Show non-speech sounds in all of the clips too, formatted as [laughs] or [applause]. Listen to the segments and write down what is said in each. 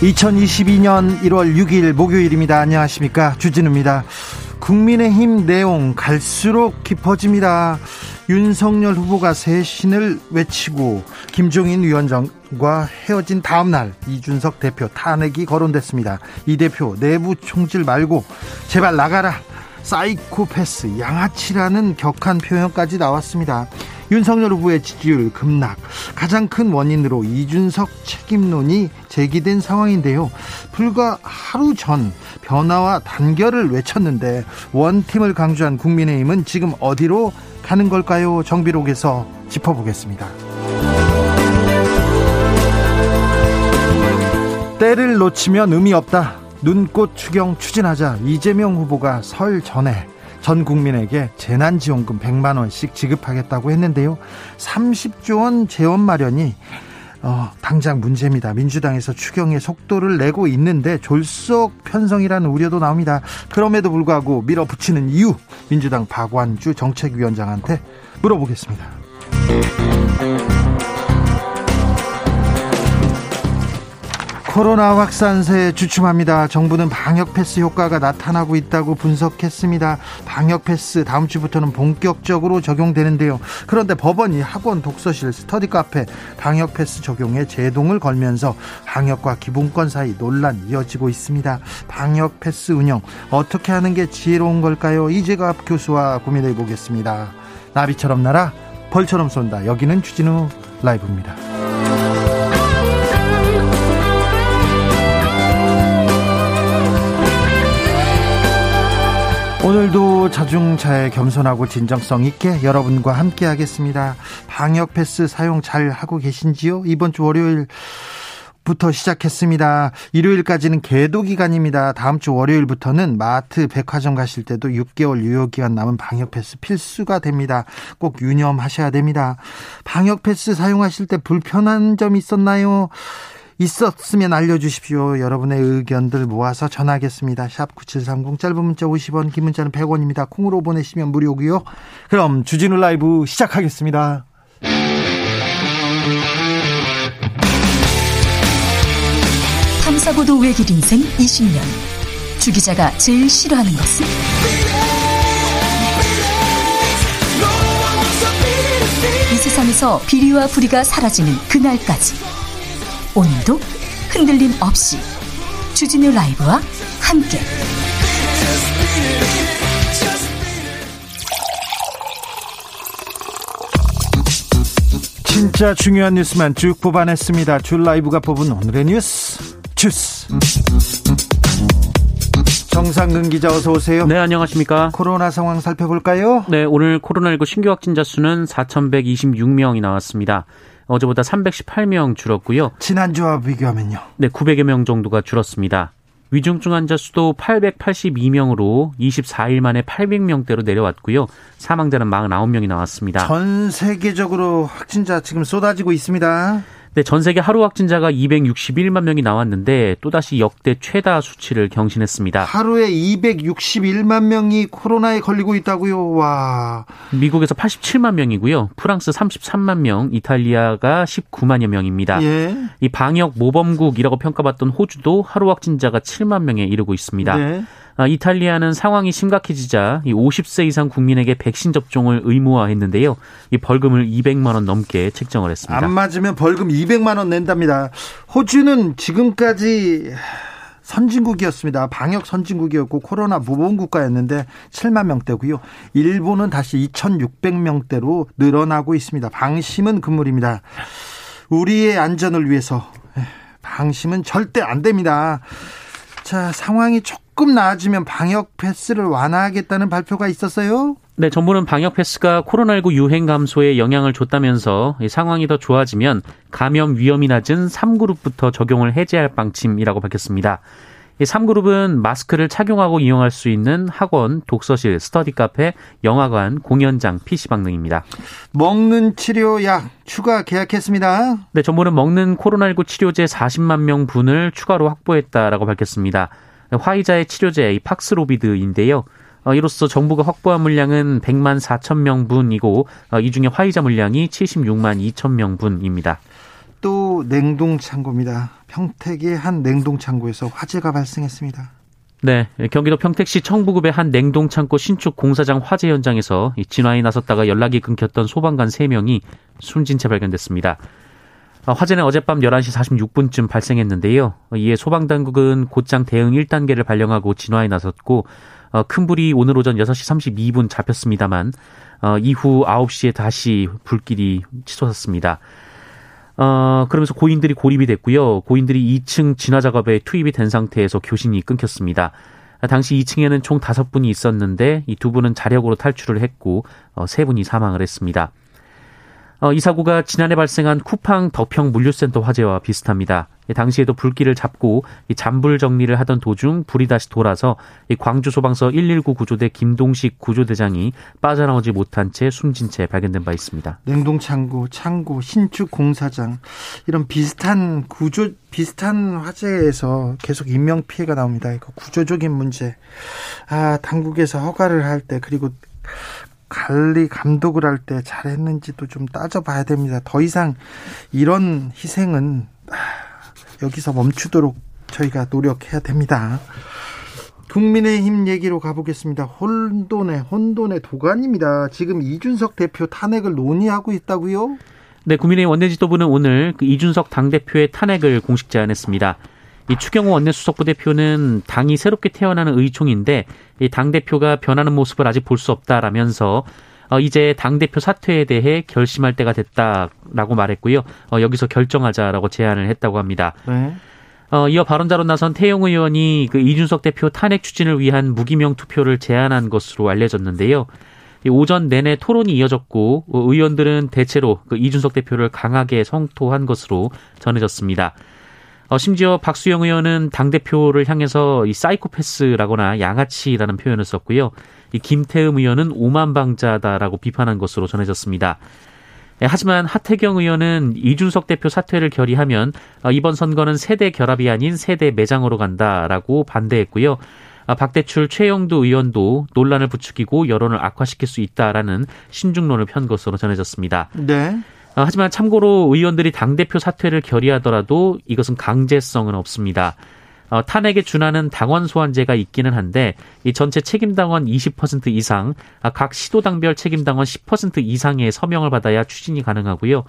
2022년 1월 6일 목요일입니다. 안녕하십니까. 주진우입니다. 국민의힘 내용 갈수록 깊어집니다. 윤석열 후보가 쇄신을 외치고 김종인 위원장과 헤어진 다음 날 이준석 대표 탄핵이 거론됐습니다. 이 대표 내부 총질 말고 제발 나가라. 사이코패스 양아치라는 격한 표현까지 나왔습니다. 윤석열 후보의 지지율 급락 가장 큰 원인으로 이준석 책임론이 제기된 상황인데요. 불과 하루 전 변화와 단결을 외쳤는데 원팀을 강조한 국민의힘은 지금 어디로 가는 걸까요? 정비록에서 짚어보겠습니다. 때를 놓치면 의미 없다. 눈꽃 추경 추진하자 이재명 후보가 설 전에 전 국민에게 재난지원금 100만 원씩 지급하겠다고 했는데요. 30조 원 재원 마련이 어, 당장 문제입니다. 민주당에서 추경의 속도를 내고 있는데 졸속 편성이라는 우려도 나옵니다. 그럼에도 불구하고 밀어붙이는 이유 민주당 박완주 정책위원장한테 물어보겠습니다. 코로나 확산세에 주춤합니다. 정부는 방역 패스 효과가 나타나고 있다고 분석했습니다. 방역 패스 다음 주부터는 본격적으로 적용되는데요. 그런데 법원이 학원, 독서실, 스터디 카페 방역 패스 적용에 제동을 걸면서 방역과 기본권 사이 논란 이어지고 있습니다. 방역 패스 운영 어떻게 하는 게 지혜로운 걸까요? 이재갑 교수와 고민해 보겠습니다. 나비처럼 날아 벌처럼 쏜다. 여기는 주진우 라이브입니다. 오늘도 자중차에 겸손하고 진정성 있게 여러분과 함께 하겠습니다. 방역 패스 사용 잘 하고 계신지요? 이번 주 월요일 부터 시작했습니다. 일요일까지는 계도 기간입니다. 다음 주 월요일부터는 마트, 백화점 가실 때도 6개월 유효 기간 남은 방역 패스 필수가 됩니다. 꼭 유념하셔야 됩니다. 방역 패스 사용하실 때 불편한 점 있었나요? 있었으면 알려주십시오. 여러분의 의견들 모아서 전하겠습니다. 샵 9730 짧은 문자 50원 긴 문자는 100원입니다. 콩으로 보내시면 무료고요. 그럼 주진우 라이브 시작하겠습니다. 탐사보도 외길 인생 20년 주 기자가 제일 싫어하는 것은? 이 세상에서 비리와 부리가 사라지는 그날까지 오늘도 흔들림 없이 주진우 라이브와 함께 진짜 중요한 뉴스만 쭉 뽑아냈습니다. 줄 라이브가 뽑은 오늘의 뉴스 주스 정상근 기자 어서 오세요. 네, 안녕하십니까. 코로나 상황 살펴볼까요? 네, 오늘 코로나19 신규 확진자 수는 4,126명이 나왔습니다. 어제보다 318명 줄었고요. 지난주와 비교하면요. 네, 900여 명 정도가 줄었습니다. 위중증 환자 수도 882명으로 24일 만에 800명대로 내려왔고요. 사망자는 49명이 나왔습니다. 전 세계적으로 확진자 지금 쏟아지고 있습니다. 네, 전 세계 하루 확진자가 261만 명이 나왔는데 또다시 역대 최다 수치를 경신했습니다. 하루에 261만 명이 코로나에 걸리고 있다고요. 와. 미국에서 87만 명이고요. 프랑스 33만 명, 이탈리아가 19만여 명입니다. 예. 이 방역 모범국이라고 평가받던 호주도 하루 확진자가 7만 명에 이르고 있습니다. 네. 아, 이탈리아는 상황이 심각해지자 50세 이상 국민에게 백신 접종을 의무화했는데요. 이 벌금을 200만 원 넘게 책정을 했습니다. 안 맞으면 벌금 200만 원 낸답니다. 호주는 지금까지 선진국이었습니다. 방역 선진국이었고 코로나 무보국가였는데 7만 명대고요. 일본은 다시 2,600명대로 늘어나고 있습니다. 방심은 금물입니다. 우리의 안전을 위해서 방심은 절대 안 됩니다. 자, 상황이 조금 나아지면 방역 패스를 완화하겠다는 발표가 있었어요? 네, 정부는 방역 패스가 코로나19 유행 감소에 영향을 줬다면서 상황이 더 좋아지면 감염 위험이 낮은 3그룹부터 적용을 해제할 방침이라고 밝혔습니다. 이 3그룹은 마스크를 착용하고 이용할 수 있는 학원, 독서실, 스터디 카페, 영화관, 공연장, PC방 등입니다. 먹는 치료약 추가 계약했습니다. 네, 정부는 먹는 코로나19 치료제 40만 명 분을 추가로 확보했다라고 밝혔습니다. 화이자의 치료제 이 팍스로비드인데요. 어, 이로써 정부가 확보한 물량은 100만 4천 명분이고 어, 이 중에 화이자 물량이 76만 2천 명분입니다. 또 냉동 창고입니다. 평택의 한 냉동 창고에서 화재가 발생했습니다. 네, 경기도 평택시 청부급의 한 냉동 창고 신축 공사장 화재 현장에서 진화에 나섰다가 연락이 끊겼던 소방관 3명이 숨진 채 발견됐습니다. 어, 화재는 어젯밤 11시 46분쯤 발생했는데요. 이에 소방당국은 곧장 대응 1단계를 발령하고 진화에 나섰고 어, 큰 불이 오늘 오전 6시 32분 잡혔습니다만 어, 이후 9시에 다시 불길이 치솟았습니다. 어, 그러면서 고인들이 고립이 됐고요. 고인들이 2층 진화 작업에 투입이 된 상태에서 교신이 끊겼습니다. 당시 2층에는 총 5분이 있었는데 이 두 분은 자력으로 탈출을 했고 어, 3분이 사망을 했습니다. 어, 이 사고가 지난해 발생한 쿠팡 덕평 물류센터 화재와 비슷합니다. 당시에도 불길을 잡고 잠불 정리를 하던 도중 불이 다시 돌아서 광주 소방서 119 구조대 김동식 구조대장이 빠져나오지 못한 채 숨진 채 발견된 바 있습니다. 냉동 창고, 창고, 신축 공사장 이런 비슷한 구조 비슷한 화재에서 계속 인명 피해가 나옵니다. 이거 구조적인 문제. 아, 당국에서 허가를 할 때 그리고 관리 감독을 할 때 잘했는지도 좀 따져봐야 됩니다. 더 이상 이런 희생은 여기서 멈추도록 저희가 노력해야 됩니다. 국민의힘 얘기로 가보겠습니다. 혼돈의 혼돈의 도가니입니다. 지금 이준석 대표 탄핵을 논의하고 있다고요? 네, 국민의힘 원내지도부는 오늘 그 이준석 당 대표의 탄핵을 공식 제안했습니다. 이 추경호 원내수석 부대표는 당이 새롭게 태어나는 의총인데 이 당 대표가 변하는 모습을 아직 볼 수 없다라면서 어, 이제 당대표 사퇴에 대해 결심할 때가 됐다라고 말했고요. 어, 여기서 결정하자라고 제안을 했다고 합니다. 네. 어, 이어 발언자로 나선 태영 의원이 그 이준석 대표 탄핵 추진을 위한 무기명 투표를 제안한 것으로 알려졌는데요. 오전 내내 토론이 이어졌고 어, 의원들은 대체로 그 이준석 대표를 강하게 성토한 것으로 전해졌습니다. 어, 심지어 박수영 의원은 당대표를 향해서 이 사이코패스라거나 양아치라는 표현을 썼고요. 이 김태흠 의원은 오만방자다라고 비판한 것으로 전해졌습니다. 예, 하지만 하태경 의원은 이준석 대표 사퇴를 결의하면 어, 이번 선거는 세대 결합이 아닌 세대 매장으로 간다라고 반대했고요. 아, 박대출 최영두 의원도 논란을 부추기고 여론을 악화시킬 수 있다라는 신중론을 편 것으로 전해졌습니다. 네. 어, 하지만 참고로 의원들이 당대표 사퇴를 결의하더라도 이것은 강제성은 없습니다. 어, 탄핵에 준하는 당원 소환제가 있기는 한데 이 전체 책임 당원 20% 이상, 아, 각 시도당별 책임 당원 10% 이상의 서명을 받아야 추진이 가능하고요.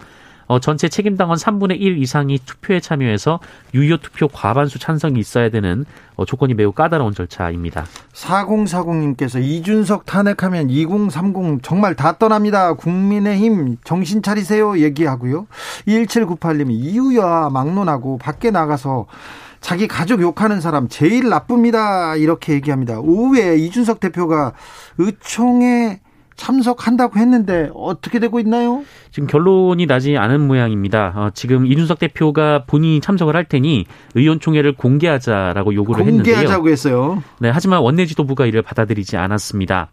어, 전체 책임당원 3분의 1 이상이 투표에 참여해서 유효 투표 과반수 찬성이 있어야 되는 어, 조건이 매우 까다로운 절차입니다. 4040님께서 이준석 탄핵하면 2030 정말 다 떠납니다. 국민의힘 정신 차리세요 얘기하고요. 1798님이 이유야 막론하고 밖에 나가서 자기 가족 욕하는 사람 제일 나쁩니다. 이렇게 얘기합니다. 오후에 이준석 대표가 의총에 참석한다고 했는데 어떻게 되고 있나요? 지금 결론이 나지 않은 모양입니다. 어, 지금 이준석 대표가 본인이 참석을 할 테니 의원총회를 공개하자라고 요구를 공개하자고 했는데요. 공개하자고 했어요. 네, 하지만 원내 지도부가 이를 받아들이지 않았습니다.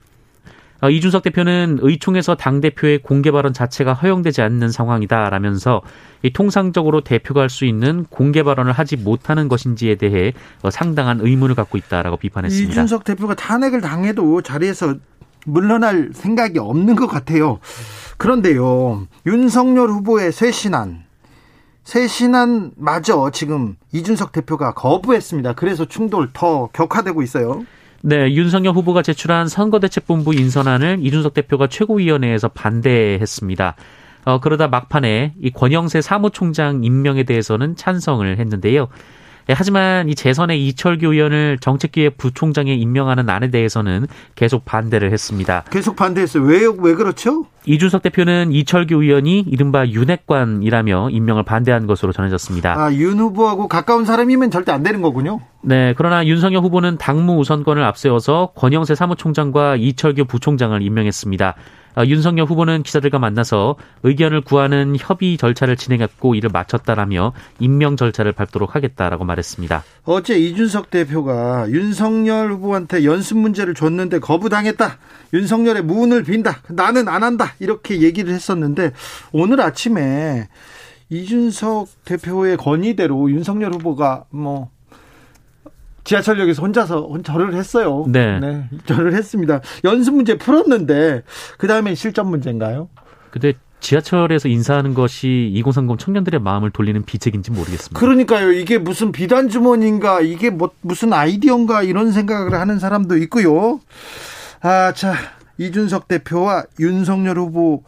어, 이준석 대표는 의총에서 당 대표의 공개 발언 자체가 허용되지 않는 상황이다라면서 통상적으로 대표가 할 수 있는 공개 발언을 하지 못하는 것인지에 대해 어, 상당한 의문을 갖고 있다라고 비판했습니다. 이준석 대표가 탄핵을 당해도 자리에서 물러날 생각이 없는 것 같아요. 그런데요, 윤석열 후보의 쇄신안, 쇄신안 마저 지금 이준석 대표가 거부했습니다. 그래서 충돌 더 격화되고 있어요. 네, 윤석열 후보가 제출한 선거대책본부 인선안을 이준석 대표가 최고위원회에서 반대했습니다. 어, 그러다 막판에 이 권영세 사무총장 임명에 대해서는 찬성을 했는데요. 네, 하지만 이 재선의 이철규 의원을 정책기획 부총장에 임명하는 안에 대해서는 계속 반대를 했습니다. 계속 반대했어요. 왜, 왜 그렇죠? 이준석 대표는 이철규 의원이 이른바 윤핵관이라며 임명을 반대한 것으로 전해졌습니다. 아, 윤 후보하고 가까운 사람이면 절대 안 되는 거군요. 네, 그러나 윤석열 후보는 당무 우선권을 앞세워서 권영세 사무총장과 이철규 부총장을 임명했습니다. 어, 윤석열 후보는 기자들과 만나서 의견을 구하는 협의 절차를 진행했고 이를 마쳤다라며 임명 절차를 밟도록 하겠다라고 말했습니다. 어제 이준석 대표가 윤석열 후보한테 연습 문제를 줬는데 거부당했다. 윤석열의 문을 빈다. 나는 안 한다. 이렇게 얘기를 했었는데 오늘 아침에 이준석 대표의 건의대로 윤석열 후보가 뭐 지하철역에서 혼자서 절을 했어요. 네. 네. 절을 했습니다. 연습 문제 풀었는데 그 다음에 실전 문제인가요? 근데 지하철에서 인사하는 것이 2030 청년들의 마음을 돌리는 비책인지 모르겠습니다. 그러니까요. 이게 무슨 비단 주머니인가, 이게 뭐 무슨 아이디어인가 이런 생각을 하는 사람도 있고요. 아, 자 이준석 대표와 윤석열 후보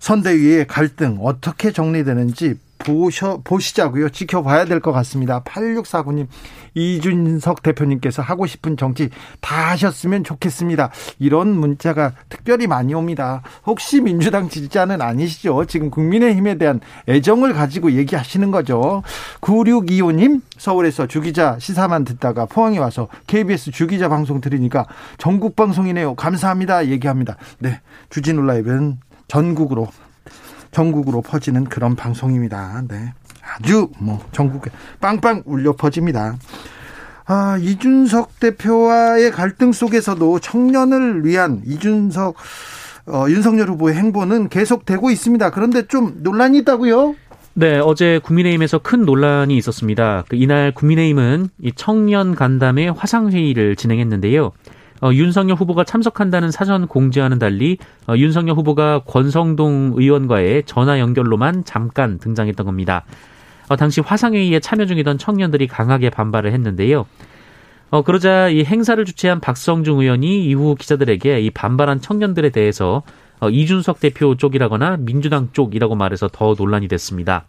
선대위의 갈등 어떻게 정리되는지 보셔, 보시자고요. 지켜봐야 될 것 같습니다. 8649님, 이준석 대표님께서 하고 싶은 정치 다 하셨으면 좋겠습니다. 이런 문자가 특별히 많이 옵니다. 혹시 민주당 지지자는 아니시죠? 지금 국민의힘에 대한 애정을 가지고 얘기하시는 거죠. 9625님, 서울에서 주기자 시사만 듣다가 포항에 와서 KBS 주기자 방송 들으니까 전국 방송이네요. 감사합니다. 얘기합니다. 네. 주진우 라이브는 전국으로 전국으로 퍼지는 그런 방송입니다. 네. 아주 뭐 전국에 빵빵 울려 퍼집니다. 아, 이준석 대표와의 갈등 속에서도 청년을 위한 이준석 어, 윤석열 후보의 행보는 계속되고 있습니다. 그런데 좀 논란이 있다고요? 네, 어제 국민의힘에서 큰 논란이 있었습니다. 그 이날 국민의힘은 이 청년 간담회 화상회의를 진행했는데요. 어, 윤석열 후보가 참석한다는 사전 공지와는 달리 어, 윤석열 후보가 권성동 의원과의 전화 연결로만 잠깐 등장했던 겁니다. 어, 당시 화상회의에 참여 중이던 청년들이 강하게 반발을 했는데요. 어, 그러자 이 행사를 주최한 박성중 의원이 이후 기자들에게 이 반발한 청년들에 대해서 어, 이준석 대표 쪽이라거나 민주당 쪽이라고 말해서 더 논란이 됐습니다.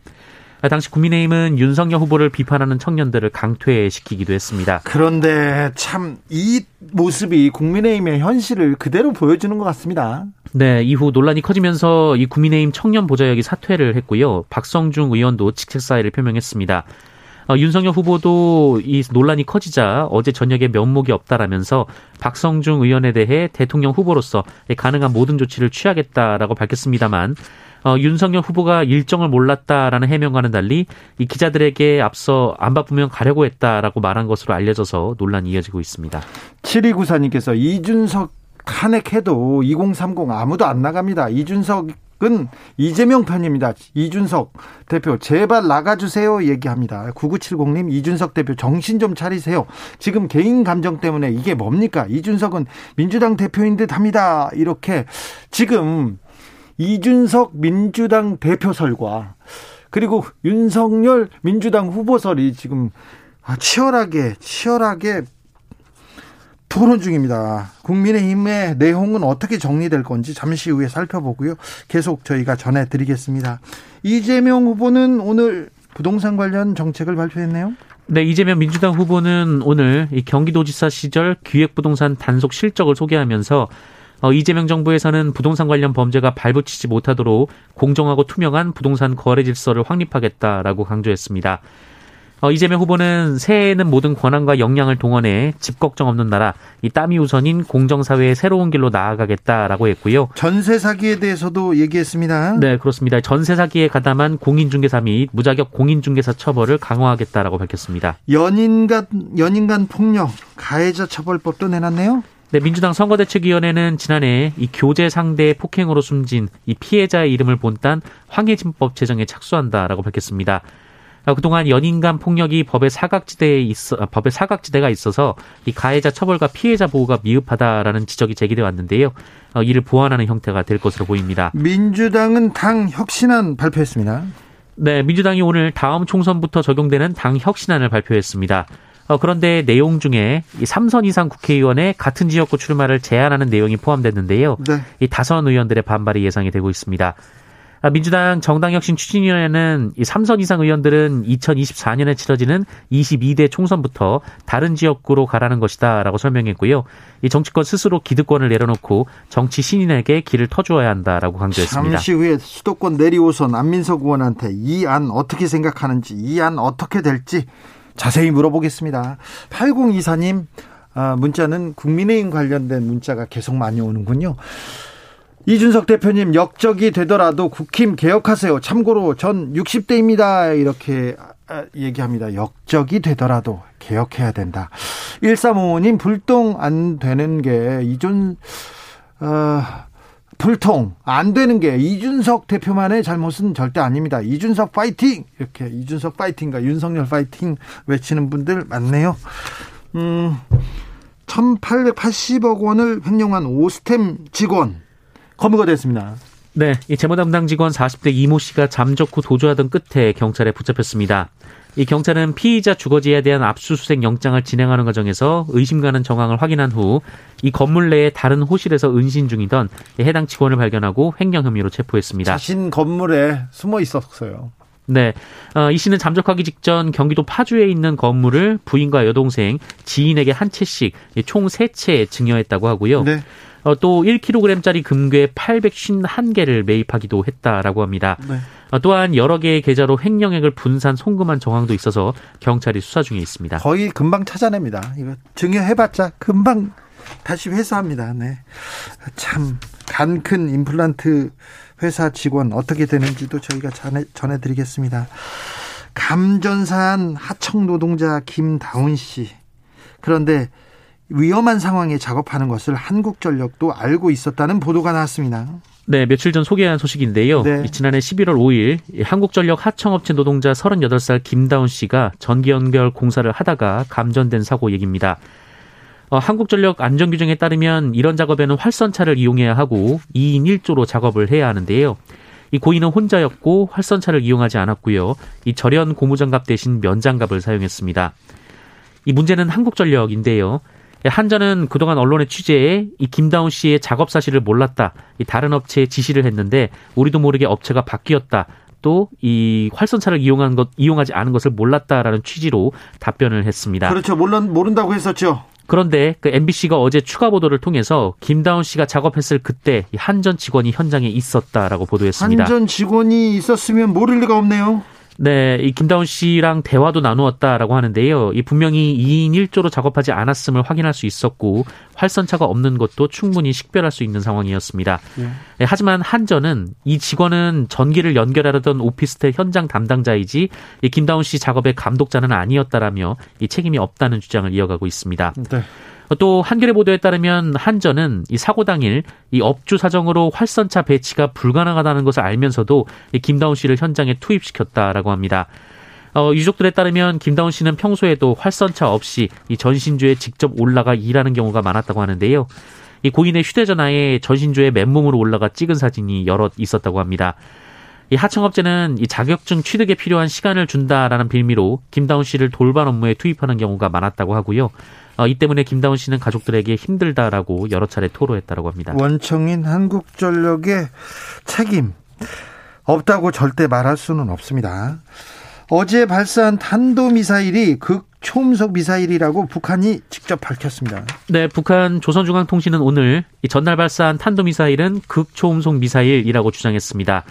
당시 국민의힘은 윤석열 후보를 비판하는 청년들을 강퇴시키기도 했습니다. 그런데 참 이 모습이 국민의힘의 현실을 그대로 보여주는 것 같습니다. 네, 이후 논란이 커지면서 이 국민의힘 청년 보좌역이 사퇴를 했고요. 박성중 의원도 직책 사의를 표명했습니다. 어, 윤석열 후보도 이 논란이 커지자 어제 저녁에 면목이 없다라면서 박성중 의원에 대해 대통령 후보로서 가능한 모든 조치를 취하겠다라고 밝혔습니다만 어, 윤석열 후보가 일정을 몰랐다라는 해명과는 달리 이 기자들에게 앞서 안 바쁘면 가려고 했다라고 말한 것으로 알려져서 논란이 이어지고 있습니다. 7294님께서 이준석 탄핵해도 2030 아무도 안 나갑니다. 이준석 은 이재명 편입니다. 이준석 대표 제발 나가주세요 얘기합니다. 9970님 이준석 대표 정신 좀 차리세요. 지금 개인 감정 때문에 이게 뭡니까? 이준석은 민주당 대표인 듯 합니다. 이렇게 지금 이준석 민주당 대표설과 그리고 윤석열 민주당 후보설이 지금 아, 치열하게 치열하게 토론 중입니다. 국민의힘의 내용은 어떻게 정리될 건지 잠시 후에 살펴보고요. 계속 저희가 전해드리겠습니다. 이재명 후보는 오늘 부동산 관련 정책을 발표했네요. 네, 이재명 민주당 후보는 오늘 이 경기도지사 시절 기획부동산 단속 실적을 소개하면서 어, 이재명 정부에서는 부동산 관련 범죄가 발붙이지 못하도록 공정하고 투명한 부동산 거래 질서를 확립하겠다라고 강조했습니다. 어, 이재명 후보는 새해에는 모든 권한과 역량을 동원해 집 걱정 없는 나라, 이 땀이 우선인 공정사회의 새로운 길로 나아가겠다라고 했고요. 전세 사기에 대해서도 얘기했습니다. 네, 그렇습니다. 전세 사기에 가담한 공인중개사 및 무자격 공인중개사 처벌을 강화하겠다라고 밝혔습니다. 연인 간 연인 간 폭력 가해자 처벌법도 내놨네요. 네, 민주당 선거대책위원회는 지난해 이 교제 상대 폭행으로 숨진 이 피해자의 이름을 본딴 황해진법 제정에 착수한다라고 밝혔습니다. 어, 그동안 연인 간 폭력이 법의 사각지대에 있어 아, 법의 사각지대가 있어서 이 가해자 처벌과 피해자 보호가 미흡하다라는 지적이 제기돼 왔는데요. 어, 이를 보완하는 형태가 될 것으로 보입니다. 민주당은 당 혁신안 발표했습니다. 네, 민주당이 오늘 다음 총선부터 적용되는 당 혁신안을 발표했습니다. 어, 그런데 내용 중에 이 3선 이상 국회의원의 같은 지역구 출마를 제한하는 내용이 포함됐는데요. 네. 이 다선 의원들의 반발이 예상이 되고 있습니다. 아, 민주당 정당혁신 추진위원회는 이 3선 이상 의원들은 2024년에 치러지는 22대 총선부터 다른 지역구로 가라는 것이다라고 설명했고요. 이 정치권 스스로 기득권을 내려놓고 정치 신인에게 길을 터주어야 한다라고 강조했습니다. 잠시 후에 수도권 내리오선 안민석 의원한테 이 안 어떻게 생각하는지 이 안 어떻게 될지 자세히 물어보겠습니다. 8024님 아, 문자는 국민의힘 관련된 문자가 계속 많이 오는군요. 이준석 대표님 역적이 되더라도 국힘 개혁하세요. 참고로 전 60대입니다. 이렇게 아, 얘기합니다. 역적이 되더라도 개혁해야 된다. 1355님 불똥 안 되는 게 이준 어, 불통 안 되는 게 이준석 대표만의 잘못은 절대 아닙니다. 이준석 파이팅 이렇게 이준석 파이팅과 윤석열 파이팅 외치는 분들 많네요. 음, 1,880억 원을 횡령한 오스템 직원 검거가 됐습니다. 네, 이 재무 담당 직원 40대 이모 씨가 잠적 후 도주하던 끝에 경찰에 붙잡혔습니다. 이 경찰은 피의자 주거지에 대한 압수수색 영장을 진행하는 과정에서 의심 가는 정황을 확인한 후 이 건물 내의 다른 호실에서 은신 중이던 해당 직원을 발견하고 횡령 혐의로 체포했습니다. 자신 건물에 숨어 있었어요. 네. 어, 이 씨는 잠적하기 직전 경기도 파주에 있는 건물을 부인과 여동생, 지인에게 한 채씩 총 3채 증여했다고 하고요. 네. 어, 또 1kg짜리 금괴 851개를 매입하기도 했다라고 합니다. 네. 어, 또한 여러 개의 계좌로 횡령액을 분산 송금한 정황도 있어서 경찰이 수사 중에 있습니다. 거의 금방 찾아냅니다. 이거 증여해봤자 금방 다시 회수합니다. 네. 참, 간큰 임플란트 회사 직원 어떻게 되는지도 저희가 전해, 전해드리겠습니다. 감전산 하청 노동자 김다운 씨. 그런데 위험한 상황에 작업하는 것을 한국전력도 알고 있었다는 보도가 나왔습니다. 네, 며칠 전 소개한 소식인데요. 네. 지난해 11월 5일 한국전력 하청업체 노동자 38살 김다운 씨가 전기 연결 공사를 하다가 감전된 사고 얘기입니다. 어, 한국전력 안전규정에 따르면 이런 작업에는 활선차를 이용해야 하고 2인 1조로 작업을 해야 하는데요. 이 고인은 혼자였고 활선차를 이용하지 않았고요. 이 절연 고무장갑 대신 면장갑을 사용했습니다. 이 문제는 한국전력인데요. 한전은 그동안 언론의 취재에 이 김다운 씨의 작업 사실을 몰랐다. 이 다른 업체에 지시를 했는데 우리도 모르게 업체가 바뀌었다. 또이 활선차를 이용한 것 이용하지 않은 것을 몰랐다라는 취지로 답변을 했습니다. 그렇죠. 몰라 모른다고 했었죠. 그런데 그 MBC가 어제 추가 보도를 통해서 김다운 씨가 작업했을 그때 한전 직원이 현장에 있었다라고 보도했습니다. 한전 직원이 있었으면 모를 리가 없네요. 네, 이 김다운 씨랑 대화도 나누었다라고 하는데요. 이 분명히 2인 1조로 작업하지 않았음을 확인할 수 있었고 활선차가 없는 것도 충분히 식별할 수 있는 상황이었습니다. 네. 네, 하지만 한전은 이 직원은 전기를 연결하려던 오피스텔 현장 담당자이지 이 김다운 씨 작업의 감독자는 아니었다라며 이 책임이 없다는 주장을 이어가고 있습니다. 네. 또 한겨레 보도에 따르면 한전은 이 사고 당일 이 업주 사정으로 활선차 배치가 불가능하다는 것을 알면서도 이 김다운 씨를 현장에 투입시켰다라고 합니다. 어, 유족들에 따르면 김다운 씨는 평소에도 활선차 없이 이 전신주에 직접 올라가 일하는 경우가 많았다고 하는데요. 이 고인의 휴대전화에 전신주에 맨몸으로 올라가 찍은 사진이 여럿 있었다고 합니다. 이 하청업체는 이 자격증 취득에 필요한 시간을 준다라는 빌미로 김다운 씨를 돌반 업무에 투입하는 경우가 많았다고 하고요. 어, 이 때문에 김다운 씨는 가족들에게 힘들다라고 여러 차례 토로했다고 합니다. 원청인 한국전력의 책임 없다고 절대 말할 수는 없습니다. 어제 발사한 탄도미사일이 극 초음속 미사일이라고 북한이 직접 밝혔습니다. 네, 북한 조선중앙통신은 오늘 전날 발사한 탄도미사일은 극초음속 미사일이라고 주장했습니다.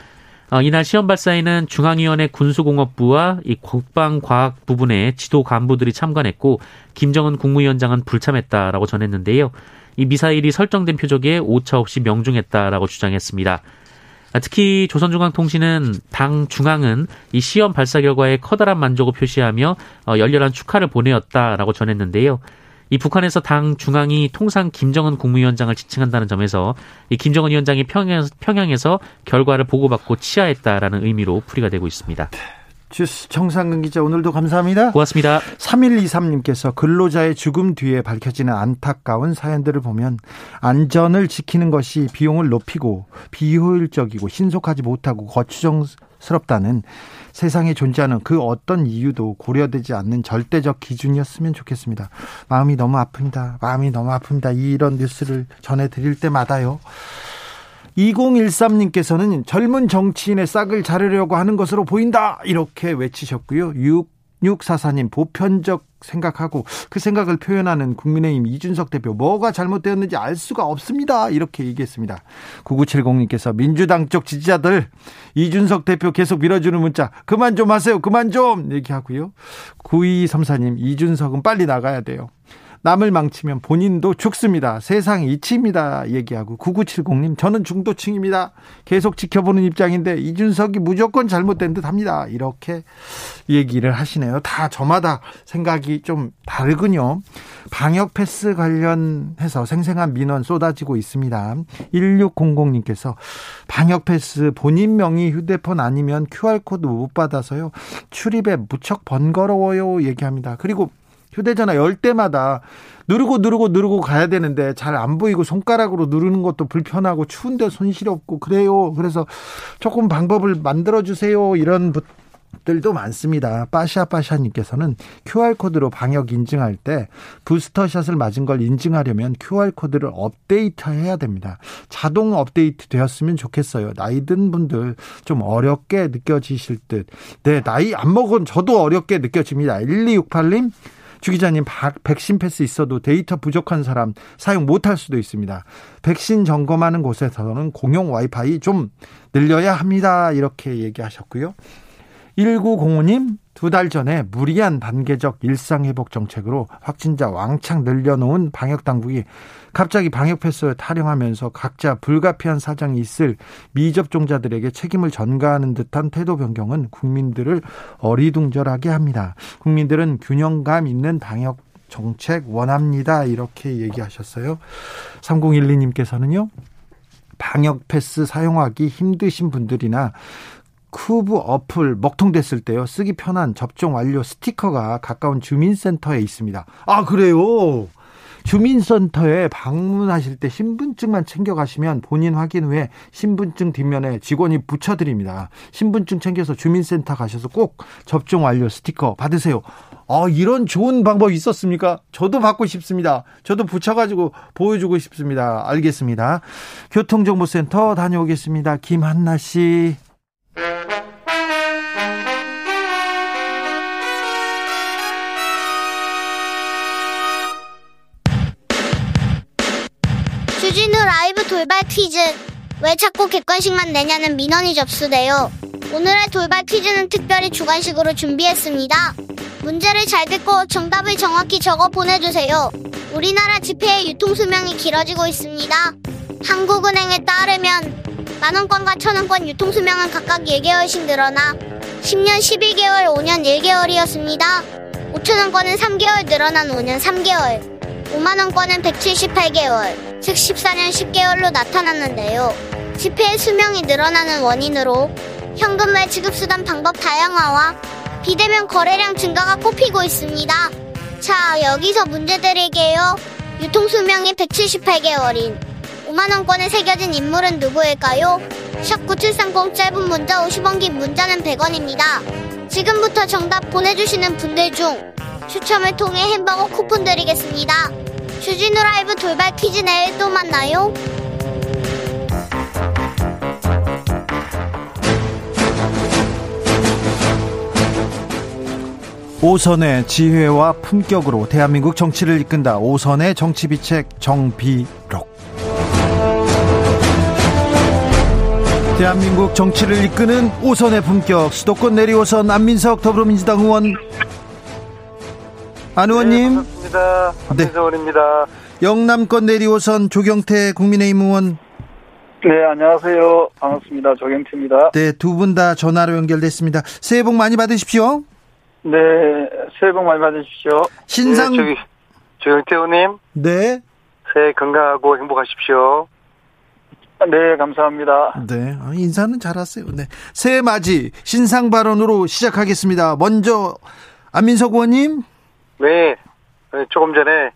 어, 이날 시험 발사에는 중앙위원회 군수공업부와 이 국방과학 부분의 지도 간부들이 참관했고 김정은 국무위원장은 불참했다라고 전했는데요. 이 미사일이 설정된 표적에 오차 없이 명중했다라고 주장했습니다. 아, 특히 조선중앙통신은 당 중앙은 이 시험 발사 결과에 커다란 만족을 표시하며 어, 열렬한 축하를 보내었다라고 전했는데요. 이 북한에서 당 중앙이 통상 김정은 국무위원장을 지칭한다는 점에서 이 김정은 위원장이 평양, 평양에서 결과를 보고받고 치하했다라는 의미로 풀이가 되고 있습니다. 주스 정상근 기자 오늘도 감사합니다. 고맙습니다. 3123님께서 근로자의 죽음 뒤에 밝혀지는 안타까운 사연들을 보면 안전을 지키는 것이 비용을 높이고 비효율적이고 신속하지 못하고 거추정 스럽다는 세상에 존재하는 그 어떤 이유도 고려되지 않는 절대적 기준이었으면 좋겠습니다. 마음이 너무 아픕니다. 마음이 너무 아픕니다. 이런 뉴스를 전해드릴 때마다요. 2013님께서는 젊은 정치인의 싹을 자르려고 하는 것으로 보인다. 이렇게 외치셨고요. 6644님 보편적 생각하고 그 생각을 표현하는 국민의힘 이준석 대표 뭐가 잘못되었는지 알 수가 없습니다. 이렇게 얘기했습니다. 9970님께서 민주당 쪽 지지자들 이준석 대표 계속 밀어주는 문자 그만 좀 하세요. 그만 좀 얘기하고요. 9234님 이준석은 빨리 나가야 돼요. 남을 망치면 본인도 죽습니다. 세상 이치입니다. 얘기하고 9970님 저는 중도층입니다. 계속 지켜보는 입장인데 이준석이 무조건 잘못된 듯 합니다. 이렇게 얘기를 하시네요. 다 저마다 생각이 좀 다르군요. 방역 패스 관련해서 생생한 민원 쏟아지고 있습니다. 1600님께서 방역 패스 본인 명의 휴대폰 아니면 QR코드 못 받아서요. 출입에 무척 번거로워요 얘기합니다. 그리고 휴대전화 열 때마다 누르고 누르고 누르고 가야 되는데 잘 안 보이고 손가락으로 누르는 것도 불편하고 추운데 없고 그래요. 그래서 조금 방법을 만들어 주세요. 이런 들도 많습니다. 빠샤빠샤님께서는 QR코드로 방역 인증할 때 부스터샷을 맞은 걸 인증하려면 QR코드를 업데이트 해야 됩니다. 자동 업데이트 되었으면 좋겠어요. 나이 든 분들 좀 어렵게 느껴지실 듯. 네, 나이 안 먹은 저도 어렵게 느껴집니다. 1268님, 주 기자님 백신 패스 있어도 데이터 부족한 사람 사용 못할 수도 있습니다. 백신 점검하는 곳에서는 공용 와이파이 좀 늘려야 합니다. 이렇게 얘기하셨고요. 1905님 두 달 전에 무리한 단계적 일상회복 정책으로 확진자 왕창 늘려놓은 방역당국이 갑자기 방역 패스를 타령하면서 각자 불가피한 사정이 있을 미접종자들에게 책임을 전가하는 듯한 태도 변경은 국민들을 어리둥절하게 합니다. 국민들은 균형감 있는 방역 정책 원합니다. 이렇게 얘기하셨어요. 3012님께서는요. 방역 패스 사용하기 힘드신 분들이나 쿠브 어플 먹통됐을 때요. 쓰기 편한 접종 완료 스티커가 가까운 주민센터에 있습니다. 아, 그래요? 주민센터에 방문하실 때 신분증만 챙겨가시면 본인 확인 후에 신분증 뒷면에 직원이 붙여드립니다. 신분증 챙겨서 주민센터 가셔서 꼭 접종 완료 스티커 받으세요. 아, 이런 좋은 방법이 있었습니까? 저도 받고 싶습니다. 저도 붙여가지고 보여주고 싶습니다. 알겠습니다. 교통정보센터 다녀오겠습니다. 김한나 씨. 돌발 퀴즈. 왜 자꾸 객관식만 내냐는 민원이 접수돼요. 오늘의 돌발 퀴즈는 특별히 주관식으로 준비했습니다. 문제를 잘 듣고 정답을 정확히 적어 보내주세요. 우리나라 지폐의 유통수명이 길어지고 있습니다. 한국은행에 따르면 만원권과 천원권 유통수명은 각각 4개월씩 늘어나 10년 11개월, 5년 1개월이었습니다. 5천원권은 3개월 늘어난 5년 3개월. 5만원권은 178개월. 즉 14년 10개월로 나타났는데요. 지폐의 수명이 늘어나는 원인으로 현금 외 지급수단 방법 다양화와 비대면 거래량 증가가 꼽히고 있습니다. 자, 여기서 문제 드릴게요. 유통수명이 178개월인 5만원권에 새겨진 인물은 누구일까요? 샵9730 짧은 문자 50원 긴 문자는 100원입니다. 지금부터 정답 보내주시는 분들 중 추첨을 통해 햄버거 쿠폰 드리겠습니다. 주진우 라이브 돌발 퀴즈 내일 또 만나요. 오선의 지혜와 품격으로 대한민국 정치를 이끈다. 오선의 정치비책 정비록. 대한민국 정치를 이끄는 오선의 품격 수도권 내리오선 안민석 더불어민주당 의원 안 의원님. 네, 반갑습니다. 안민석원입니다. 네. 영남권 내리오선 조경태 국민의힘 의원. 네, 안녕하세요. 반갑습니다. 조경태입니다. 네, 두 분 다 전화로 연결됐습니다. 새해 복 많이 받으십시오. 네, 새해 복 많이 받으십시오. 신상. 네, 조경태 의원님. 네. 새해 건강하고 행복하십시오. 네, 감사합니다. 네, 아, 인사는 잘하세요. 네. 새해 맞이 신상 발언으로 시작하겠습니다. 먼저 안민석 의원님. 네, 조금 전에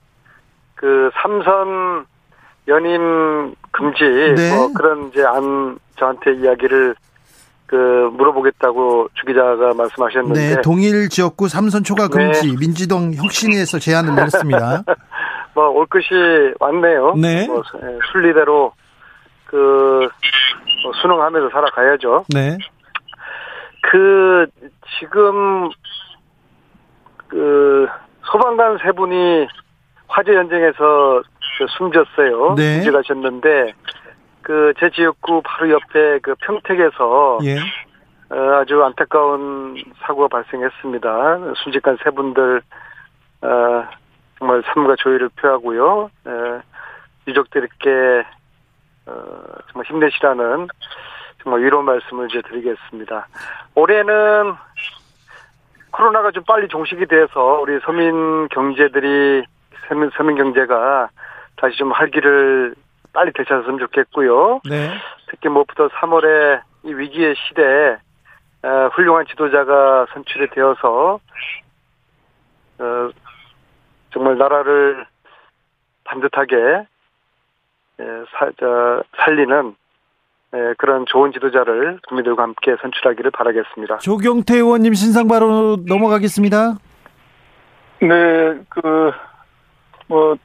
그 삼선 연임 금지 네. 뭐 그런 이제 안 저한테 이야기를 그 물어보겠다고 주 기자가 말씀하셨는데 네, 동일 지역구 삼선 초과 금지 네. 민주당 혁신위에서 제안을 내렸습니다. [laughs] 뭐 올 것이 왔네요. 네. 뭐 순리대로 그뭐 순응하면서 살아가야죠. 네. 그 지금 그 소방관 세 분이 화재 현장에서 그 숨졌어요. 네. 구직하셨는데 그 제 지역구 바로 옆에 그 평택에서 예. 어, 아주 안타까운 사고가 발생했습니다. 순직한 세 분들 어, 정말 삶과 조의를 표하고요. 에, 유족들께 어, 정말 힘내시라는 정말 위로 말씀을 이제 드리겠습니다. 올해는 코로나가 좀 빨리 종식이 돼서 우리 서민 경제들이 서민, 서민 경제가 다시 좀 활기를 빨리 되찾았으면 좋겠고요. 네. 특히 무엇보다 3월에 이 위기의 시대에 어, 훌륭한 지도자가 선출이 되어서 어, 정말 나라를 반듯하게 에, 사, 저, 살리는 에, 그런 좋은 지도자를 국민들과 함께 선출하기를 바라겠습니다. 조경태 의원님 신상 바로 넘어가겠습니다. 네, 그, 뭐,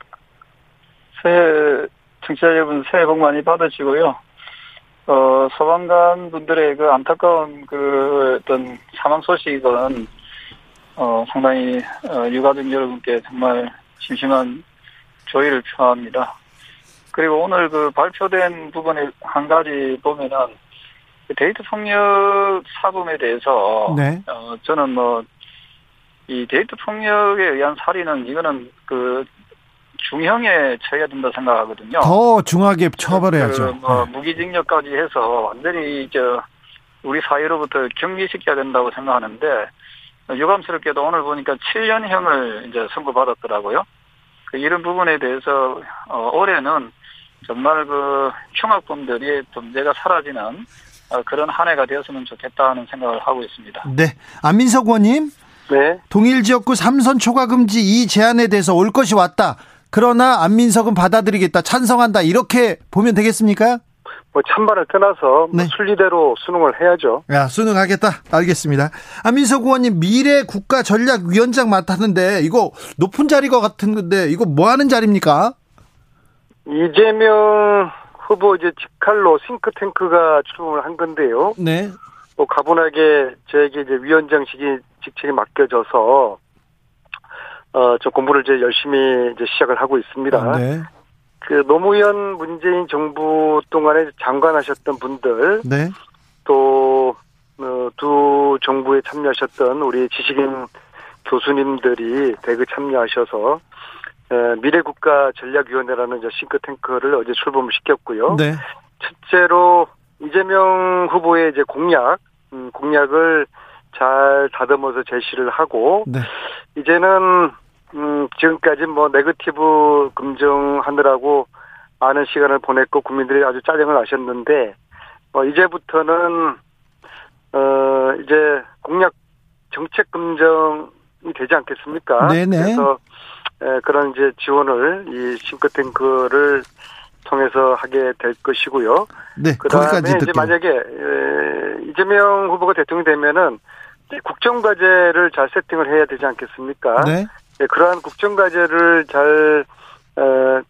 새해, 청취자 여러분 새해 복 많이 받으시고요. 어, 소방관 분들의 그 안타까운 그 어떤 사망 소식은, 어, 상당히, 어, 유가족 여러분께 정말 심심한 조의를 표합니다. 그리고 오늘 그 발표된 부분에 한 가지 보면은, 그 데이트 폭력 사범에 대해서, 네. 어, 저는 뭐, 이 데이트 폭력에 의한 살인은 이거는 그 중형에 처해야 된다 생각하거든요. 더 중하게 처벌해야죠. 그 뭐 네. 무기징역까지 해서 완전히 저 우리 사회로부터 격리시켜야 된다고 생각하는데 유감스럽게도 오늘 보니까 7년형을 이제 선고받았더라고요. 그 이런 부분에 대해서 어, 올해는 정말 그 흉악범들이 범죄가 사라지는 어, 그런 한 해가 되었으면 좋겠다 하는 생각을 하고 있습니다. 네. 안민석 의원님, 네. 동일 지역구 삼선 초과 금지 이 제안에 대해서 올 것이 왔다. 그러나 안민석은 받아들이겠다. 찬성한다. 이렇게 보면 되겠습니까? 뭐 찬반을 떠나서 뭐 네. 순리대로 수능을 해야죠. 야, 수능하겠다. 알겠습니다. 안민석 의원님 미래 국가 전략 위원장 맡았는데 이거 높은 자리 것 같은데 이거 뭐 하는 자리입니까? 이재명 후보 이제 직할로 싱크탱크가 출범을 한 건데요. 네. 뭐 가분하게 저에게 이제 위원장직이 직책이 맡겨져서 어, 저 공부를 이제 열심히 이제 시작을 하고 있습니다. 네. 그 노무현 문재인 정부 동안에 장관하셨던 분들 네. 또, 어, 두 정부에 참여하셨던 우리 지식인 교수님들이 대거 참여하셔서 에, 미래국가 전략위원회라는 싱크탱크를 어제 출범을 시켰고요. 네. 첫째로 이재명 후보의 이제 공약, 음, 공약을 잘 다듬어서 제시를 하고 네. 이제는 음, 지금까지 뭐 네거티브 검증하느라고 많은 시간을 보냈고 국민들이 아주 짜증을 나셨는데 어, 이제부터는 어 이제 공약 정책 검증이 되지 않겠습니까? 네네. 그래서 에, 그런 이제 지원을 이 싱크탱크를 통해서 하게 될 것이고요. 네. 그다음에 이제. 만약에 에, 이재명 후보가 대통령이 되면은 국정과제를 잘 세팅을 해야 되지 않겠습니까? 네. 예, 그러한 국정과제를 잘 어,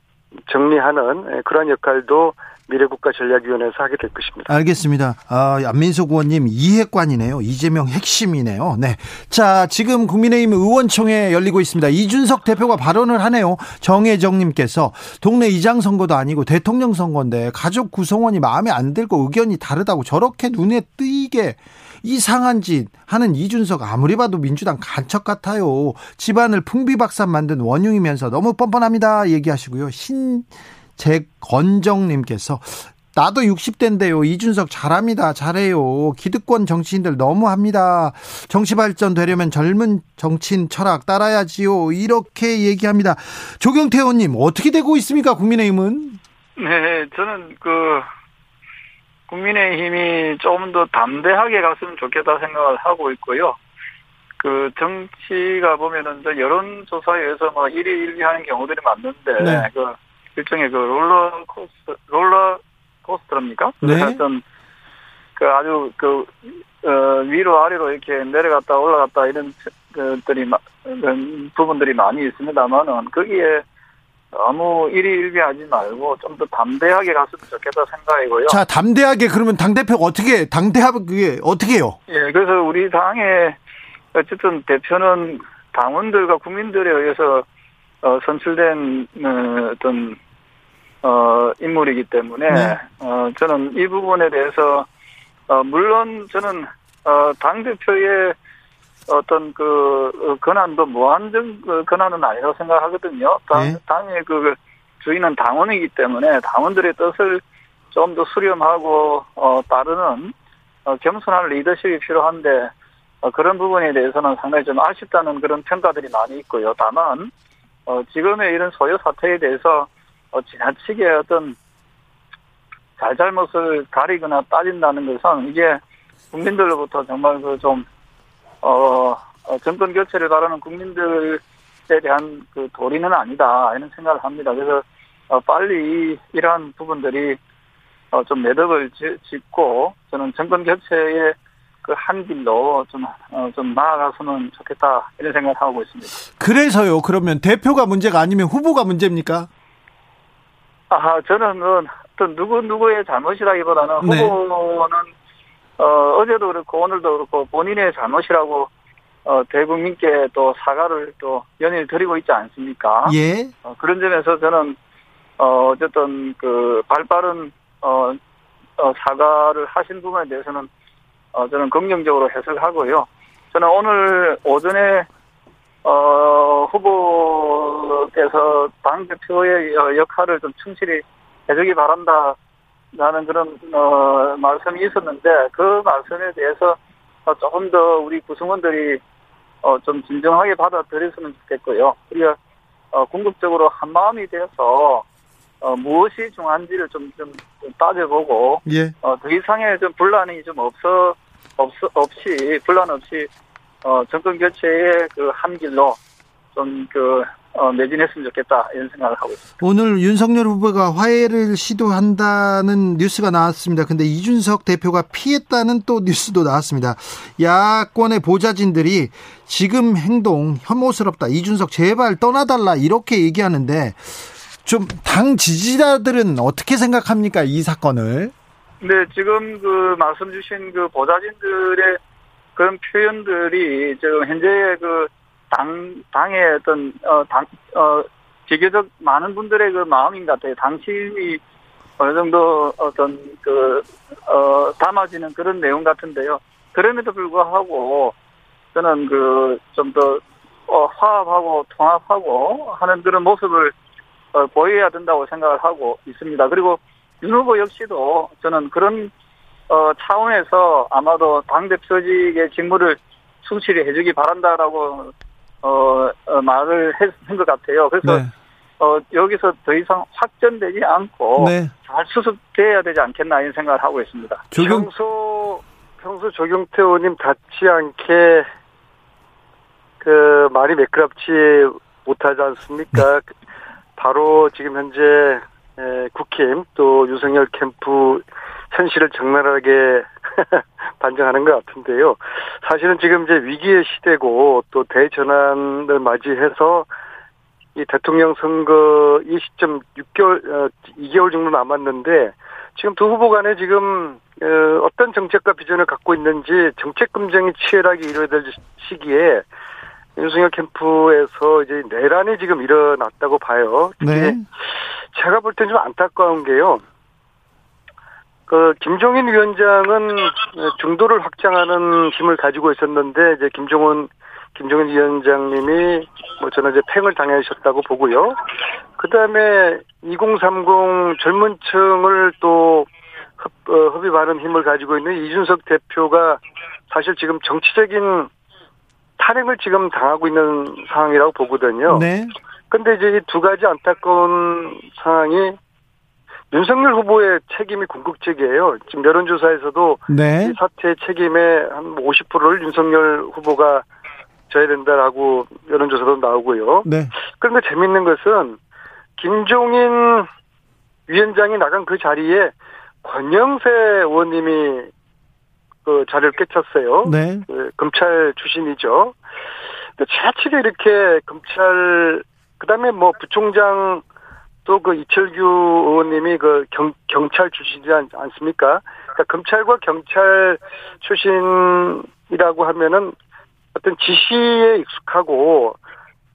정리하는 예, 그러한 역할도 미래국가 전략위원회에서 하게 될 것입니다. 알겠습니다. 아, 안민석 의원님 이해관이네요. 이재명 핵심이네요. 네. 자, 지금 국민의힘 의원총회 열리고 있습니다. 이준석 대표가 발언을 하네요. 정혜정님께서 동네 이장 선거도 아니고 대통령 선거인데 가족 구성원이 마음에 안 들고 의견이 다르다고 저렇게 눈에 띄게 이상한 짓 하는 이준석 아무리 봐도 민주당 간척 같아요. 집안을 풍비박산 만든 원흉이면서 너무 뻔뻔합니다. 얘기하시고요. 신 재건정님께서 나도 60대인데요. 이준석 잘합니다. 잘해요. 기득권 정치인들 너무합니다. 정치 발전 되려면 젊은 정치인 철학 따라야지요. 이렇게 얘기합니다. 조경태 의원님 어떻게 되고 있습니까? 국민의힘은? 네, 저는 그 국민의힘이 조금 더 담대하게 갔으면 좋겠다 생각을 하고 있고요. 그 정치가 보면은 저 여론조사에 의해서 뭐 1위 1위 하는 경우들이 많는데 네. 그 일종의 그 롤러 코스터 롤러 코스터입니까? 네. 하여튼 그 아주 그 어, 위로 아래로 이렇게 내려갔다 올라갔다 이런 것들이 마- 그런 부분들이 많이 있습니다만은 거기에 너무 일희일비하지 말고 좀 더 담대하게 갔으면 좋겠다 생각이고요. 자, 담대하게 그러면 당 대표가 어떻게, 당대하게 어떻게 해요? 예, 그래서 우리 당의 어쨌든 대표는 당원들과 국민들에 의해서 어, 선출된 어, 어떤 어, 인물이기 때문에 네. 어, 저는 이 부분에 대해서 어, 물론 저는 어, 당 대표의 어떤 그 어, 권한도 무한정 그 권한은 아니라고 생각하거든요. 당, 네. 당의 그 주인은 당원이기 때문에 당원들의 뜻을 좀 더 수렴하고 어, 따르는 어, 겸손한 리더십이 필요한데 어, 그런 부분에 대해서는 상당히 좀 아쉽다는 그런 평가들이 많이 있고요. 다만 어, 지금의 이런 소요 사태에 대해서 어, 지나치게 어떤 잘잘못을 가리거나 따진다는 것은 이게 국민들로부터 정말 그좀 어, 어, 정권 교체를 바라는 국민들에 대한 그 도리는 아니다 이런 생각을 합니다. 그래서 어, 빨리 이러한 부분들이 어, 좀 매듭을 짓고 저는 정권 교체의 그 한 길로 좀, 어, 좀 나아가서는 좋겠다 이런 생각을 하고 있습니다. 그래서요. 그러면 대표가 문제가 아니면 후보가 문제입니까? 아, 저는 어떤 누구 누구의 잘못이라기보다는 네. 후보는 어, 어제도 그렇고 오늘도 그렇고 본인의 잘못이라고 어, 대국민께 또 사과를 또 연일 드리고 있지 않습니까? 예. 어, 그런 점에서 저는 어, 어쨌든 그 발빠른 어, 어, 사과를 하신 부분에 대해서는 어, 저는 긍정적으로 해석하고요. 저는 오늘 오전에 어, 후보께서 당 대표의 어, 역할을 좀 충실히 해주기 바란다. 라는 그런, 어, 말씀이 있었는데, 그 말씀에 대해서 어, 조금 더 우리 구성원들이, 어, 좀 진정하게 받아들였으면 좋겠고요. 우리가, 어, 궁극적으로 한 마음이 되어서, 어, 무엇이 중요한지를 좀, 좀, 따져보고, 예. 어, 더 이상의 좀 분란이 좀 없어, 없, 없이, 분란 없이, 어, 정권 교체의 그한 길로 좀 그, 어, 매진했으면 좋겠다 이런 생각을 하고 있습니다. 오늘 윤석열 후보가 화해를 시도한다는 뉴스가 나왔습니다. 근데 이준석 대표가 피했다는 또 뉴스도 나왔습니다. 야권의 보좌진들이 지금 행동 혐오스럽다. 이준석 제발 떠나달라 이렇게 얘기하는데 좀 당 지지자들은 어떻게 생각합니까? 이 사건을? 네, 지금 그 말씀 주신 그 보좌진들의 그런 표현들이 지금 현재 그 당, 당의 어떤, 어, 당, 어, 비교적 많은 분들의 그 마음인 것 같아요. 당신이 어느 정도 어떤 그, 어, 담아지는 그런 내용 같은데요. 그럼에도 불구하고 저는 그, 좀 더, 어, 화합하고 통합하고 하는 그런 모습을 어, 보여야 된다고 생각을 하고 있습니다. 그리고 윤 후보 역시도 저는 그런 어, 차원에서 아마도 당대표직의 직무를 충실히 해주기 바란다라고 어, 어 말을 한것 같아요. 그래서 네. 어, 여기서 더 이상 확전되지 않고 네. 잘 수습돼야 되지 않겠나 이런 생각을 하고 있습니다. 조경... 평소 평소 조경태 의원님 닿지 않게 그 말이 매끄럽지 못하지 않습니까? 네. 바로 지금 현재 국힘 또 유승열 캠프 현실을 적나라하게 [laughs] 반증하는 것 같은데요. 사실은 지금 이제 위기의 시대고 또 대전환을 맞이해서 이 대통령 선거 이 시점 6개월, 2개월 어, 정도 남았는데 지금 두 후보 간에 지금 어, 어떤 정책과 비전을 갖고 있는지 정책 검증이 치열하게 이루어야 될 시기에 윤석열 캠프에서 이제 내란이 지금 일어났다고 봐요. 네. 제가 볼 땐 좀 안타까운 게요. 그 김종인 위원장은 중도를 확장하는 힘을 가지고 있었는데 이제 김종원 김종인 위원장님이 뭐 저는 이제 팽을 당하셨다고 보고요. 그 다음에 2030 젊은층을 또 협, 어, 협의하는 힘을 가지고 있는 이준석 대표가 사실 지금 정치적인 탄핵을 지금 당하고 있는 상황이라고 보거든요. 네. 근데 이제 이 두 가지 안타까운 상황이 윤석열 후보의 책임이 궁극적이에요. 지금 여론조사에서도 네. 이 사태의 책임의 한 50%를 윤석열 후보가 져야 된다라고 여론조사도 나오고요. 네. 그런데 재밌는 것은 김종인 위원장이 나간 그 자리에 권영세 의원님이 그 자리를 깨쳤어요. 네. 그 검찰 출신이죠. 근데 지나치게 이렇게 검찰 그다음에 뭐 부총장 또 그 이철규 의원님이 그 경, 경찰 출신이지 않, 않습니까? 그러니까 검찰과 경찰 출신이라고 하면은 어떤 지시에 익숙하고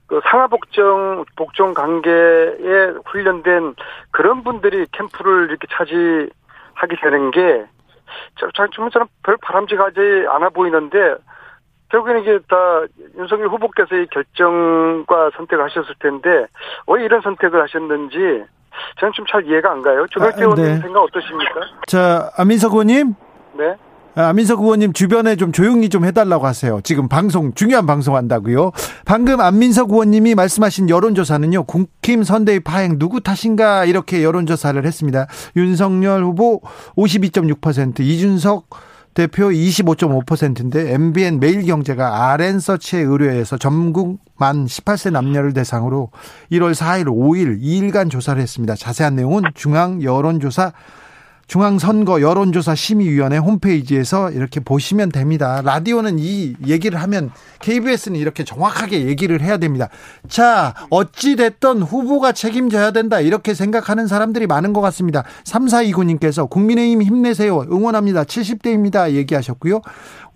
그 상하복종 복종 관계에 훈련된 그런 분들이 캠프를 이렇게 차지하게 되는 게 저는 별 바람직하지 않아 보이는데 결국에는 이게 다 윤석열 후보께서 이 결정과 선택을 하셨을 텐데 왜 이런 선택을 하셨는지 저는 좀 잘 이해가 안 가요. 의원님 아, 네. 생각 어떠십니까? 자, 안민석 의원님. 네. 아, 안민석 의원님 주변에 좀 조용히 좀 해달라고 하세요. 지금 방송 중요한 방송 한다고요. 방금 안민석 의원님이 말씀하신 여론조사는요. 국힘 선대위 파행 누구 탓인가 이렇게 여론조사를 했습니다. 윤석열 후보 52.6% 이준석 대표 25.5%인데 MBN 매일경제가 RN서치의 의뢰에서 전국 만 18세 남녀를 대상으로 1월 4일, 5일 2일간 조사를 했습니다. 자세한 내용은 중앙 여론조사 중앙선거 여론조사 심의위원회 홈페이지에서 이렇게 보시면 됩니다. 라디오는 이 얘기를 하면 KBS는 이렇게 정확하게 얘기를 해야 됩니다. 자, 어찌 됐던 후보가 책임져야 된다. 이렇게 생각하는 사람들이 많은 것 같습니다. 3429님께서 국민의힘 힘내세요. 응원합니다. 70대입니다. 얘기하셨고요.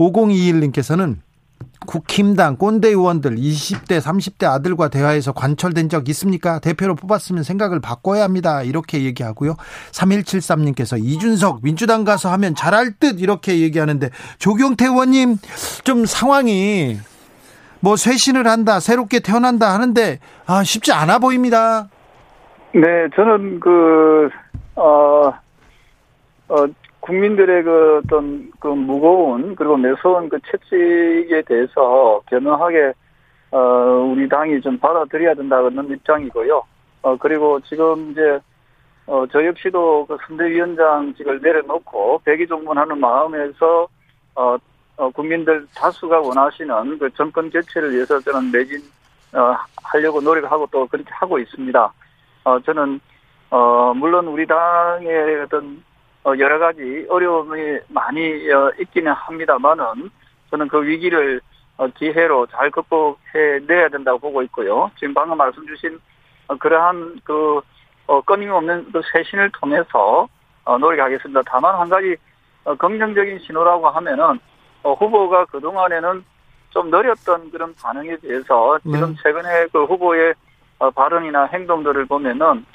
5021님께서는 국힘당 꼰대 의원들 20대 30대 아들과 대화해서 관철된 적 있습니까? 대표로 뽑았으면 생각을 바꿔야 합니다. 이렇게 얘기하고요. 3173님께서 이준석 민주당 가서 하면 잘할 듯 이렇게 얘기하는데 조경태 의원님 좀 상황이 뭐 쇄신을 한다 새롭게 태어난다 하는데 아 쉽지 않아 보입니다. 네, 저는 그 어, 어, 국민들의 그 어떤 그 무거운 그리고 매서운 그 채찍에 대해서 견능하게 어 우리 당이 좀 받아들여야 된다는 입장이고요. 어 그리고 지금 이제 어 저 역시도 그 선대위원장직을 내려놓고 백의종문하는 마음에서 어, 어 국민들 다수가 원하시는 그 정권 개최를 위해서 저는 매진 어 하려고 노력하고 또 그렇게 하고 있습니다. 어 저는 어 물론 우리 당의 어떤 어, 여러 가지 어려움이 많이 어, 있기는 합니다만은 저는 그 위기를 어, 기회로 잘 극복해 내야 된다고 보고 있고요. 지금 방금 말씀 주신 그러한 그 끊임없는 그 쇄신을 통해서 노력하겠습니다. 다만 한 가지 긍정적인 신호라고 하면은 후보가 그 동안에는 좀 느렸던 그런 반응에 대해서 지금 네. 최근에 그 후보의 발언이나 행동들을 보면은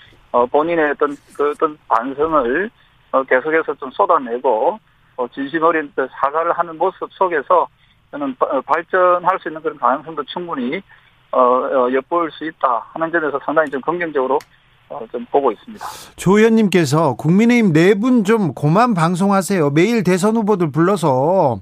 본인의 어떤 그 어떤 반성을 어, 계속해서 좀 쏟아내고 어, 진심 어린 사과를 하는 모습 속에서 저는 어, 발전할 수 있는 그런 가능성도 충분히 엿볼 수 있다 하는 점에서 상당히 좀 긍정적으로 좀 보고 있습니다. 조 의원님께서 국민의힘 네 분 좀 고만 방송하세요. 매일 대선 후보들 불러서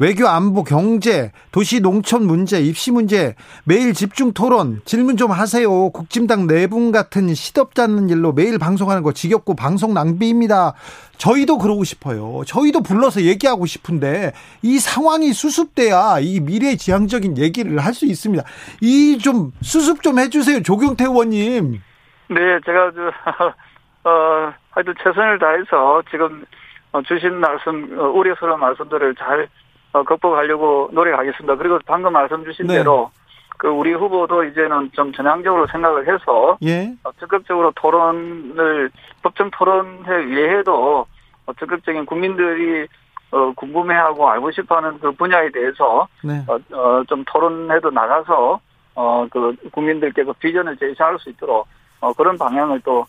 외교 안보 경제 도시 농촌 문제 입시 문제 매일 집중 토론 질문 좀 하세요. 국진당 내분 같은 시덥잖은 일로 매일 방송하는 거 지겹고 방송 낭비입니다. 저희도 그러고 싶어요. 저희도 불러서 얘기하고 싶은데 이 상황이 수습돼야 이 미래지향적인 얘기를 할 수 있습니다. 이 좀 수습 좀 해주세요 조경태 의원님. 네 제가 저 [laughs] 어, 하여튼 최선을 다해서 지금 어, 주신 말씀 어, 우려스러운 말씀들을 잘 어, 극복하려고 노력하겠습니다. 그리고 방금 말씀 주신 네. 대로 그 우리 후보도 이제는 좀 전향적으로 생각을 해서 예. 어, 적극적으로 토론을 법정 토론회 위에도 어, 적극적인 국민들이 어, 궁금해하고 알고 싶어하는 그 분야에 대해서 네. 어, 어, 좀 토론회도 나가서 어, 그 국민들께 그 비전을 제시할 수 있도록 어, 그런 방향을 또 어,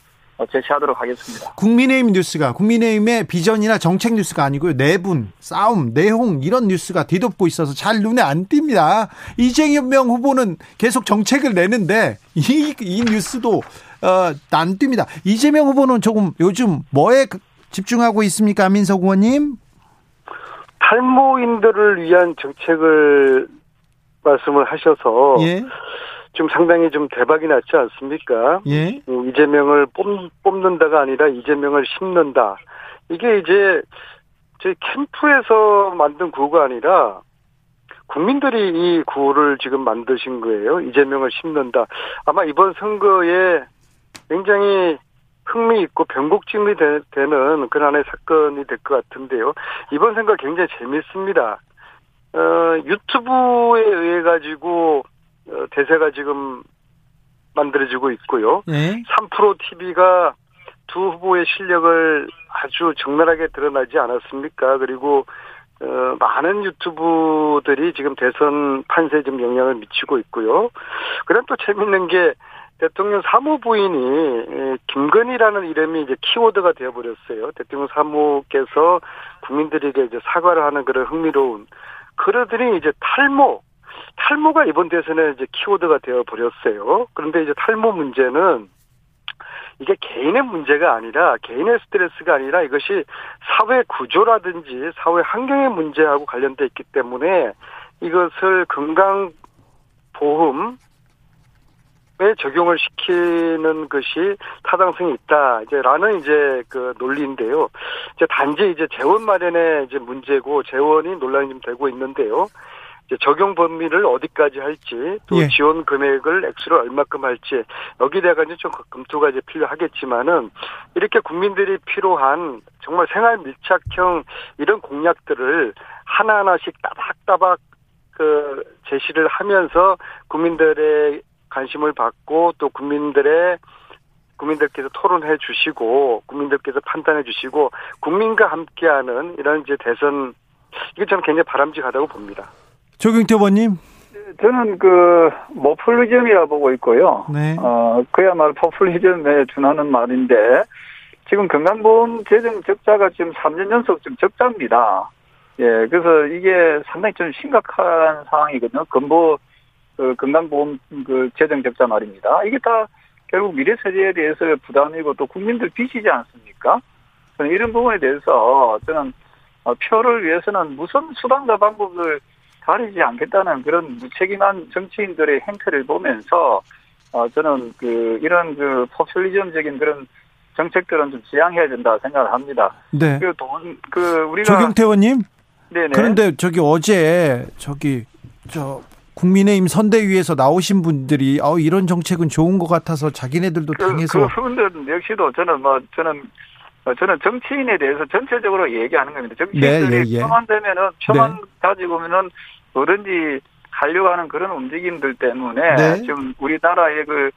제시하도록 하겠습니다. 국민의힘 뉴스가 국민의힘의 비전이나 정책 뉴스가 아니고요. 내분, 싸움, 내홍 이런 뉴스가 뒤덮고 있어서 잘 눈에 안 띕니다. 이재명 후보는 계속 정책을 내는데 이, 이 뉴스도 어, 안 띕니다. 이재명 후보는 조금 요즘 뭐에 집중하고 있습니까, 민석 의원님? 탈모인들을 위한 정책을 말씀을 하셔서 예. 좀 상당히 좀 대박이 났지 않습니까? 예. 음, 이재명을 뽑, 뽑는다가 아니라 이재명을 심는다. 이게 이제 저희 캠프에서 만든 구호가 아니라 국민들이 이 구호를 지금 만드신 거예요. 이재명을 심는다. 아마 이번 선거에 굉장히 흥미 있고 변곡증이 되는 그런 사건이 될 것 같은데요. 이번 선거 굉장히 재밌습니다. 어, 유튜브에 의해 가지고 어, 대세가 지금 만들어지고 있고요. 네. 3프로 TV가 두 후보의 실력을 아주 적나라하게 드러나지 않았습니까? 그리고 어, 많은 유튜브들이 지금 대선 판세에 좀 영향을 미치고 있고요. 그럼 또 재밌는 게 대통령 사무부인이 김건희라는 이름이 이제 키워드가 되어버렸어요. 대통령 사무께서 국민들에게 이제 사과를 하는 그런 흥미로운 그러더니 이제 탈모 탈모가 이번 대선에 이제 키워드가 되어 버렸어요. 그런데 이제 탈모 문제는 이게 개인의 문제가 아니라 개인의 스트레스가 아니라 이것이 사회 구조라든지 사회 환경의 문제하고 관련돼 있기 때문에 이것을 건강 보험 에 적용을 시키는 것이 타당성이 있다. 이제라는 이제 그 논리인데요. 이제 단지 이제 재원 마련의 이제 문제고 재원이 논란이 좀 되고 있는데요. 적용 범위를 어디까지 할지 또 예. 지원 금액을 액수를 얼마큼 할지 여기에 대한 좀 검토가 이제 필요하겠지만은 이렇게 국민들이 필요한 정말 생활 밀착형 이런 공약들을 하나하나씩 따박따박 그 제시를 하면서 국민들의 관심을 받고 또 국민들의 국민들께서 토론해 주시고 국민들께서 판단해 주시고 국민과 함께하는 이런 이제 대선 이게 저는 굉장히 바람직하다고 봅니다. 조경태 의원님. 저는 그 모플리즘이라 보고 있고요. 네. 어 그야말로 포퓰리즘에 준하는 말인데 지금 건강보험 재정 적자가 지금 3년 연속 좀 적자입니다. 예, 그래서 이게 상당히 좀 심각한 상황이거든요. 건보 그 건강보험 그 재정 적자 말입니다. 이게 다 결국 미래 세대에 대해서 부담이고 또 국민들 빚이지 않습니까? 저는 이런 부분에 대해서 저는 어, 표를 위해서는 무슨 수단과 방법을 가리지 않겠다는 그런 무책임한 정치인들의 행태를 보면서 어 저는 그 이런 그 포퓰리즘적인 그런 정책들은 좀 지양해야 된다 생각을 합니다. 네. 그 돈, 그 우리가 조경태 의원님. 네네. 그런데 저기 어제 저기 저 국민의힘 선대위에서 나오신 분들이 어 이런 정책은 좋은 것 같아서 자기네들도 그, 당해서 그 분들 역시도 저는 뭐 저는 어, 저는 정치인에 대해서 전체적으로 얘기하는 겁니다. 정치인들이 네, 예, 예. 표만 되면은 표만 네. 가지고면은 뭐든지 하려고 하는 그런 움직임들 때문에 네. 지금 우리나라의 그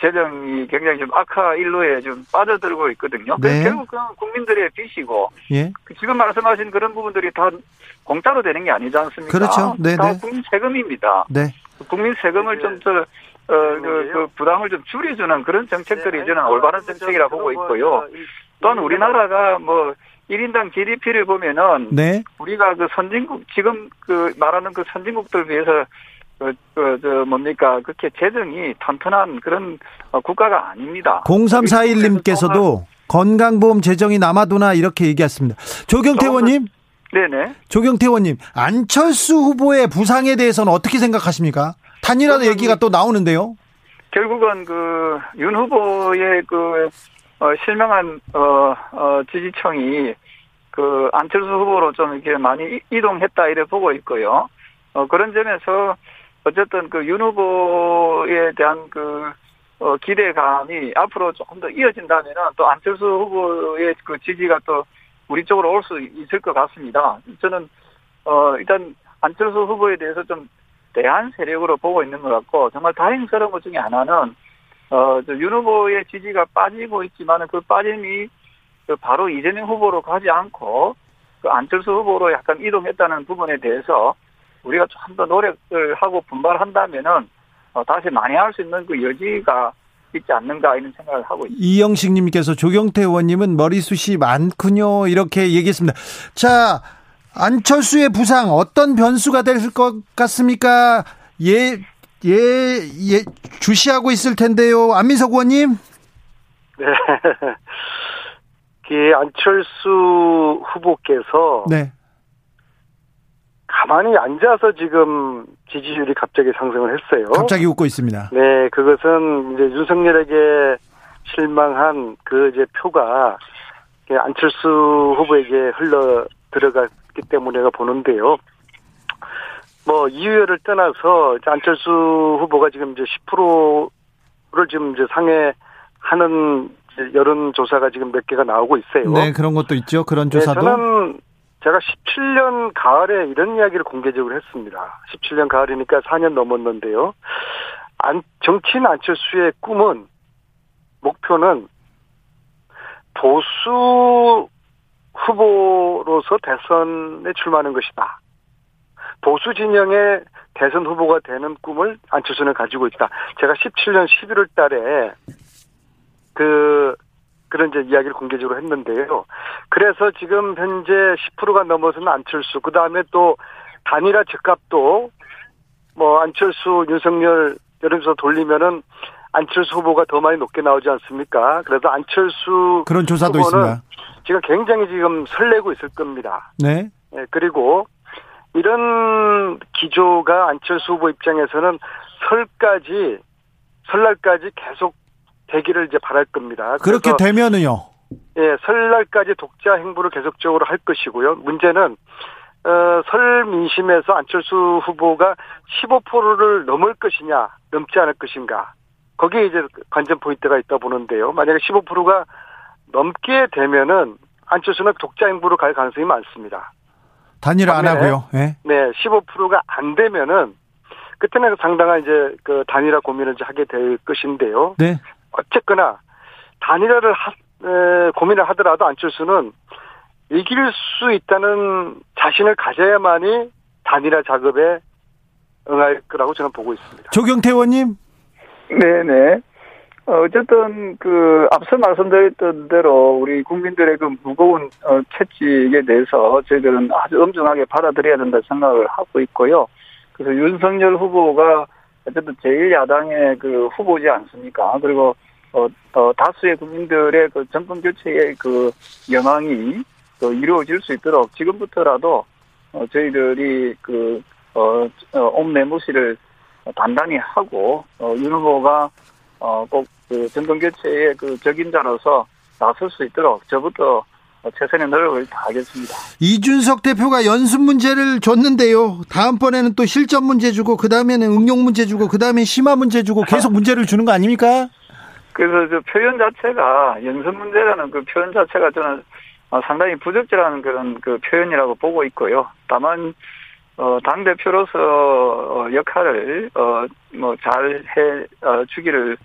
재정이 굉장히 좀 악화 일로에 좀 빠져들고 있거든요. 네. 결국 그 국민들의 빚이고 예. 그 지금 말씀하신 그런 부분들이 다 공짜로 되는 게 아니지 않습니까? 그렇죠. 네, 다 네. 국민 세금입니다. 네. 국민 세금을 좀더 어, 그, 그 부담을 좀 줄여주는 그런 정책들이 네. 저는 올바른 정책이라고 보고 있고요. 또한 우리나라가 뭐 1인당 GDP를 보면은 네. 우리가 그 선진국 지금 그 말하는 그 선진국들 비해서 그, 그, 저, 뭡니까. 그렇게 재정이 탄탄한 그런 어, 국가가 아닙니다. 0341님께서도 건강보험 재정이 남아도나 이렇게 얘기했습니다. 조경태 의원님. 네네. 조경태 의원님, 안철수 후보의 부상에 대해서는 어떻게 생각하십니까? 단일화 얘기가 또 나오는데요. 결국은 그, 윤 후보의 그, 어, 실명한 어, 어, 지지층이 그 안철수 후보로 좀 이렇게 많이 이동했다 이래 보고 있고요. 어, 그런 점에서 어쨌든 그 윤 후보에 대한 그 어, 기대감이 앞으로 조금 더 이어진다면은 또 안철수 후보의 그 지지가 또 우리 쪽으로 올 수 있을 것 같습니다. 저는 어 일단 안철수 후보에 대해서 좀 대한 세력으로 보고 있는 것 같고 정말 다행스러운 것 중에 하나는 어, 윤 후보의 지지가 빠지고 있지만은 그 빠짐이 그 바로 이재명 후보로 가지 않고 그 안철수 후보로 약간 이동했다는 부분에 대해서 우리가 좀 더 노력을 하고 분발한다면은 어, 다시 만회할 수 있는 그 여지가 있지 않는가 이런 생각을 하고 있습니다. 이영식님께서 조경태 의원님은 머리숱이 많군요 이렇게 얘기했습니다. 자 안철수의 부상 어떤 변수가 될 것 같습니까? 예 예, 예, 주시하고 있을 텐데요. 안민석 의원님. 네. [laughs] 그 안철수 후보께서 네. 가만히 앉아서 지금 지지율이 갑자기 상승을 했어요. 갑자기 웃고 있습니다. 네, 그것은 이제 윤석열에게 실망한 그 이제 표가 안철수 후보에게 흘러 들어갔기 때문에가 보는데요. 뭐 이유를 떠나서 안철수 후보가 지금 이제 10%를 지금 이제 상회하는 여론 조사가 지금 몇 개가 나오고 있어요. 네, 그런 것도 있죠. 그런 네, 조사도. 네, 저는 제가 17년 가을에 이런 이야기를 공개적으로 했습니다. 17년 가을이니까 4년 넘었는데요. 안, 정치인 안철수의 꿈은 목표는 보수 후보로서 대선에 출마하는 것이다. 보수 진영의 대선 후보가 되는 꿈을 안철수는 가지고 있다. 제가 17년 11월 달에 그 그런 이제 이야기를 공개적으로 했는데요. 그래서 지금 현재 10%가 넘어서는 안철수, 그 다음에 또 단일화 적합도 뭐 안철수, 윤석열 여름에서 돌리면은 안철수 후보가 더 많이 높게 나오지 않습니까? 그래서 안철수 그런 조사도 있습니다. 지금 굉장히 지금 설레고 있을 겁니다. 네. 네 그리고 이런 기조가 안철수 후보 입장에서는 설까지 설날까지 계속 되기를 이제 바랄 겁니다. 그렇게 되면은요. 예, 설날까지 독자 행보를 계속적으로 할 것이고요. 문제는 어, 설 민심에서 안철수 후보가 15%를 넘을 것이냐, 넘지 않을 것인가. 거기에 이제 관전 포인트가 있다 보는데요. 만약에 15%가 넘게 되면은 안철수는 독자 행보로 갈 가능성이 많습니다. 단일화 안 하고요. 네. 네, 15%가 안 되면은 그때는 상당한 이제 그 단일화 고민을 이제 하게 될 것인데요. 네. 어쨌거나 단일화를 하, 에, 고민을 하더라도 안철수는 이길 수 있다는 자신을 가져야만이 단일화 작업에 응할 거라고 저는 보고 있습니다. 조경태 의원님. 네네. 어, 어쨌든 그 앞서 말씀드렸던 대로 우리 국민들의 그 무거운 어, 채찍에 대해서 저희들은 아주 엄중하게 받아들여야 된다 생각을 하고 있고요. 그래서 윤석열 후보가 어쨌든 제1야당의 그 후보지 않습니까? 그리고 어, 어, 다수의 국민들의 그 정권 교체의 그 영향이 또 이루어질 수 있도록 지금부터라도 어, 저희들이 그 어, 어, 옴내무시를 단단히 하고 어, 윤 후보가 어, 꼭 그 정권 교체의 그 적임자로서 나설 수 있도록 저부터 최선의 노력을 다하겠습니다. 이준석 대표가 연습 문제를 줬는데요. 다음번에는 또 실전 문제 주고 그 다음에는 응용 문제 주고 그 다음에 심화 문제 주고 계속 문제를 주는 거 아닙니까? 그래서 저 표현 자체가 연습 문제라는 그 표현 자체가 저는 상당히 부적절한 그런 그 표현이라고 보고 있고요. 다만 어, 당 대표로서 어, 역할을, 어, 뭐, 잘 해, 어, 주기를, 어,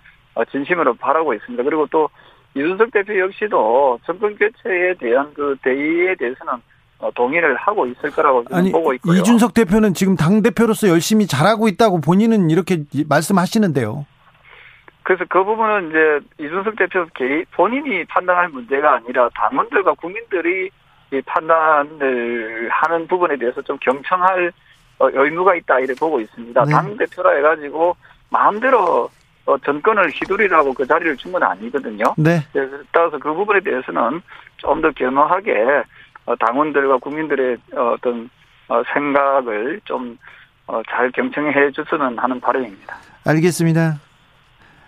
진심으로 바라고 있습니다. 그리고 또, 이준석 대표 역시도 정권 교체에 대한 그 대의에 대해서는 어, 동의를 하고 있을 거라고 아니, 보고 있고요. 이준석 대표는 지금 당 대표로서 열심히 잘하고 있다고 본인은 이렇게 말씀하시는데요. 그래서 그 부분은 이제 이준석 대표 본인이 판단할 문제가 아니라 당원들과 국민들이 판단을 하는 부분에 대해서 좀 경청할 어, 의무가 있다 이렇게 보고 있습니다. 네. 당 대표라 해가지고 마음대로 어, 정권을 휘두르라고 그 자리를 준 건 아니거든요. 네. 따라서 그 부분에 대해서는 좀 더 겸허하게 어, 당원들과 국민들의 어떤 생각을 좀 잘 경청해 줬으면 하는 바람입니다. 알겠습니다.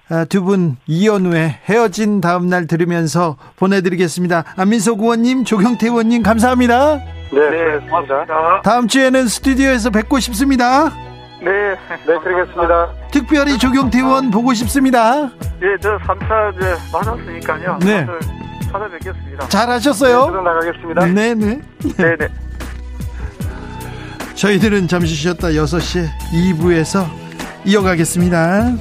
아, 두분 이연 후에 헤어진 다음 날 들으면서 보내드리겠습니다. 안민석 의원님, 조경태 의원님 감사합니다. 네, 네 고맙습니다. 다음 주에는 스튜디오에서 뵙고 싶습니다. 네, 네, 그러겠습니다. 특별히 조경태 의원 보고 싶습니다. 네, 저 3차 이제 맞았으니까요. 네. 찾아뵙겠습니다. 잘하셨어요. 네, 나가겠습니다. 네, 네. 네, 네. [laughs] 저희들은 잠시 쉬었다 6시에 2부에서 이어가겠습니다.